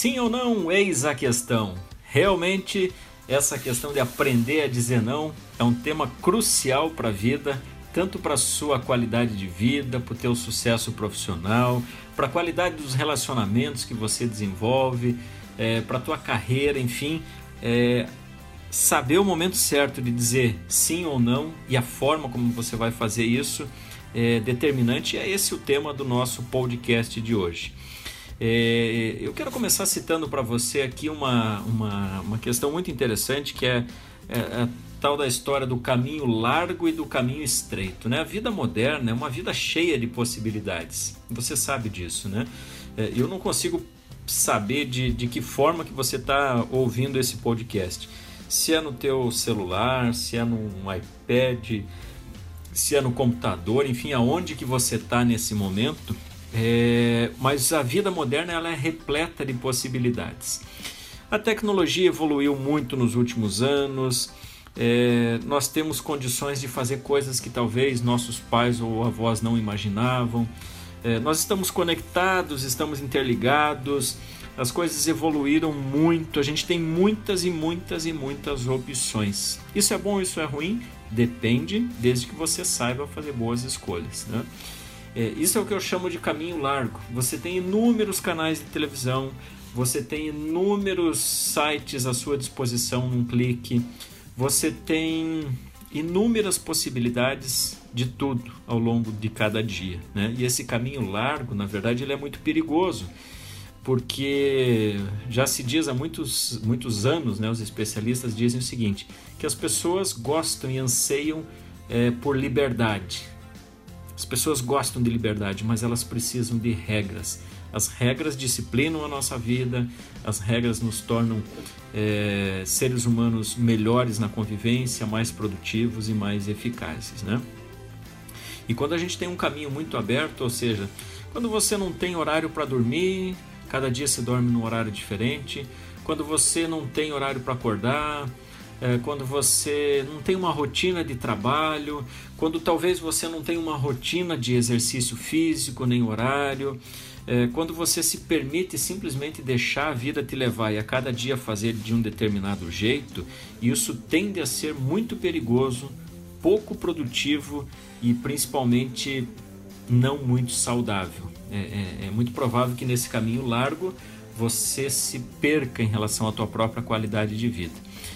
Sim ou não? Eis a questão. Realmente, essa questão de aprender a dizer não é um tema crucial para a vida, tanto para a sua qualidade de vida, para o teu sucesso profissional, para a qualidade dos relacionamentos que você desenvolve, é, para a tua carreira, enfim. É, saber o momento certo de dizer sim ou não e a forma como você vai fazer isso é determinante. E é esse o tema do nosso podcast de hoje. É, eu quero começar citando para você aqui uma, uma, uma questão muito interessante que é, é, a tal da história do caminho largo e do caminho estreito. Né? A vida moderna é uma vida cheia de possibilidades. Você sabe disso, né? É, eu não consigo saber de, de que forma que você está ouvindo esse podcast. Se é no teu celular, se é num iPad, se é no computador, enfim, aonde que você está nesse momento, é, mas a vida moderna ela é repleta de possibilidades. A tecnologia evoluiu muito nos últimos anos. É, nós temos condições de fazer coisas que talvez nossos pais ou avós não imaginavam. É, nós estamos conectados, estamos interligados, as coisas evoluíram muito, a gente tem muitas e muitas e muitas opções. Isso é bom, isso é ruim? Depende, desde que você saiba fazer boas escolhas. Né? É, isso é o que eu chamo de caminho largo. Você tem inúmeros canais de televisão, você tem inúmeros sites à sua disposição num clique, você tem inúmeras possibilidades de tudo ao longo de cada dia. Né? E esse caminho largo, na verdade, ele é muito perigoso, porque já se diz há muitos, muitos anos, né, os especialistas dizem o seguinte, que as pessoas gostam e anseiam é, por liberdade, as pessoas gostam de liberdade, mas elas precisam de regras. As regras disciplinam a nossa vida, as regras nos tornam é, seres humanos melhores na convivência, mais produtivos e mais eficazes. Né? E quando a gente tem um caminho muito aberto, ou seja, quando você não tem horário para dormir, cada dia você dorme num horário diferente, quando você não tem horário para acordar, é, quando você não tem uma rotina de trabalho, quando talvez você não tem uma rotina de exercício físico nem horário, é, quando você se permite simplesmente deixar a vida te levar e a cada dia fazer de um determinado jeito, isso tende a ser muito perigoso, pouco produtivo e principalmente não muito saudável. É, é, é muito provável que nesse caminho largo você se perca em relação à tua própria qualidade de vida.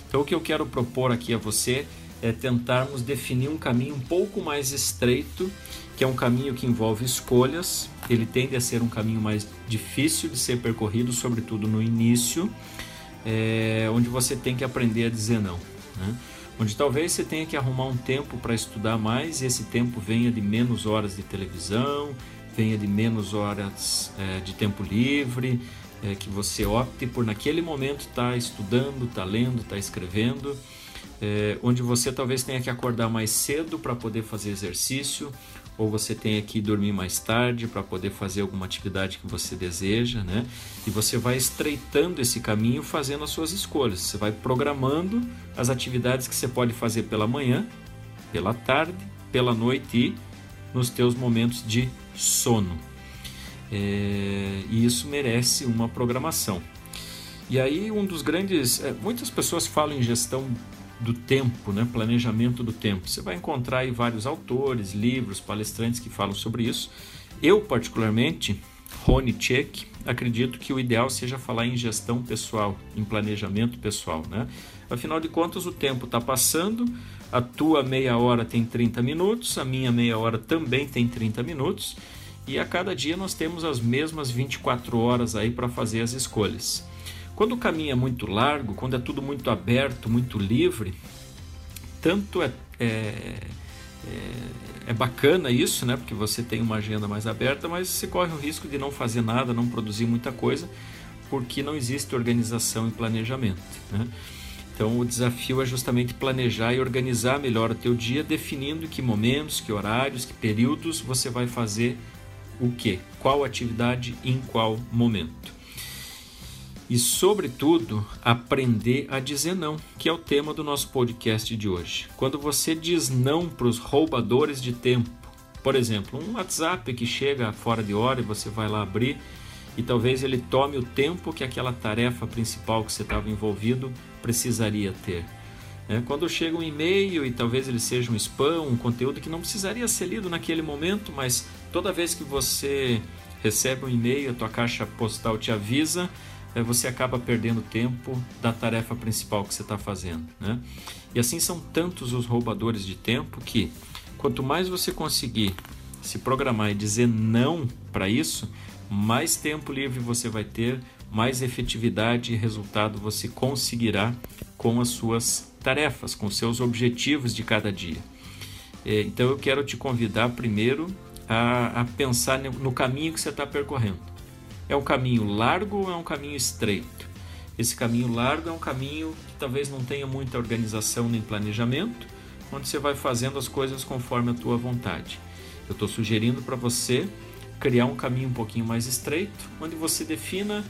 Então, o que eu quero propor aqui a você é tentarmos definir um caminho um pouco mais estreito, que é um caminho que envolve escolhas. Ele tende a ser um caminho mais difícil de ser percorrido, sobretudo no início, é, onde você tem que aprender a dizer não. Né? Onde talvez você tenha que arrumar um tempo para estudar mais e esse tempo venha de menos horas de televisão, venha de menos horas é, de tempo livre, é, que você opte por naquele momento estar tá estudando, estar tá lendo, estar tá escrevendo, é, onde você talvez tenha que acordar mais cedo para poder fazer exercício, ou você tenha que dormir mais tarde para poder fazer alguma atividade que você deseja, né? E você vai estreitando esse caminho fazendo as suas escolhas. Você vai programando as atividades que você pode fazer pela manhã, pela tarde, pela noite e nos teus momentos de sono. É, e isso merece uma programação. E aí um dos grandes, é, muitas pessoas falam em gestão do tempo, né, planejamento do tempo. Você vai encontrar aí vários autores, livros, palestrantes que falam sobre isso. Eu particularmente, Rony Check, acredito que o ideal seja falar em gestão pessoal, em planejamento pessoal, né? Afinal de contas, o tempo está passando, a tua meia hora tem 30 minutos, a minha meia hora também tem 30 minutos e a cada dia nós temos as mesmas 24 horas aí para fazer as escolhas. Quando o caminho é muito largo, quando é tudo muito aberto, muito livre, tanto é, é, é, é bacana isso, né? Porque você tem uma agenda mais aberta, mas você corre o risco de não fazer nada, não produzir muita coisa, porque não existe organização e planejamento. Né? Então o desafio é justamente planejar e organizar melhor o teu dia, definindo que momentos, que horários, que períodos você vai fazer o que, qual atividade em qual momento. E, sobretudo, aprender a dizer não, que é o tema do nosso podcast de hoje. Quando você diz não para os roubadores de tempo, por exemplo, um WhatsApp que chega fora de hora e você vai lá abrir e talvez ele tome o tempo que aquela tarefa principal que você estava envolvido precisaria ter. É, quando chega um e-mail e talvez ele seja um spam, um conteúdo que não precisaria ser lido naquele momento, mas toda vez que você recebe um e-mail, a tua caixa postal te avisa, é, você acaba perdendo tempo da tarefa principal que você está fazendo. Né? E assim são tantos os roubadores de tempo que quanto mais você conseguir se programar e dizer não para isso, mais tempo livre você vai ter, mais efetividade e resultado você conseguirá com as suas tarefas, com seus objetivos de cada dia. É, então eu quero te convidar primeiro a, a pensar no caminho que você está percorrendo. É um caminho largo ou é um caminho estreito? Esse caminho largo é um caminho que talvez não tenha muita organização nem planejamento, onde você vai fazendo as coisas conforme a tua vontade. Eu estou sugerindo para você criar um caminho um pouquinho mais estreito, onde você defina,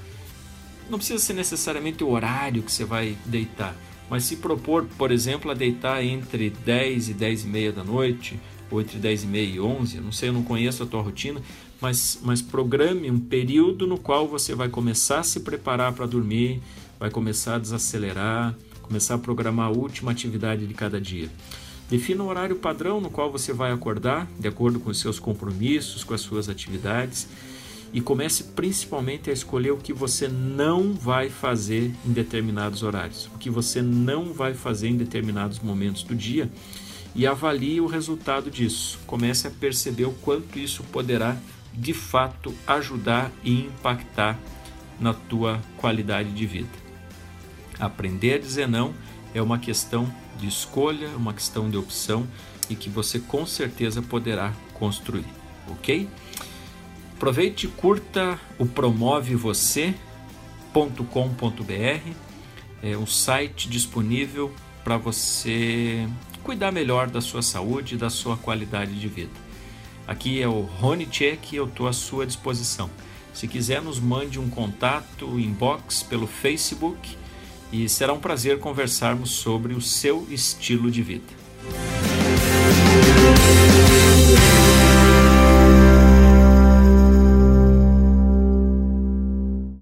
não precisa ser necessariamente o horário que você vai deitar, mas se propor, por exemplo, a deitar entre 10 e 10 e meia da noite, ou entre 10 e meia e 11, não sei, eu não conheço a tua rotina, mas, mas programe um período no qual você vai começar a se preparar para dormir, vai começar a desacelerar, começar a programar a última atividade de cada dia. Defina um horário padrão no qual você vai acordar, de acordo com os seus compromissos, com as suas atividades, e comece principalmente a escolher o que você não vai fazer em determinados horários, o que você não vai fazer em determinados momentos do dia e avalie o resultado disso. Comece a perceber o quanto isso poderá de fato ajudar e impactar na tua qualidade de vida. Aprender a dizer não é uma questão de escolha, uma questão de opção e que você com certeza poderá construir, ok? Aproveite e curta o promovevocê.com.br, é um site disponível para você cuidar melhor da sua saúde e da sua qualidade de vida. Aqui é o Rony Tchek e eu estou à sua disposição. Se quiser, nos mande um contato, inbox pelo Facebook e será um prazer conversarmos sobre o seu estilo de vida.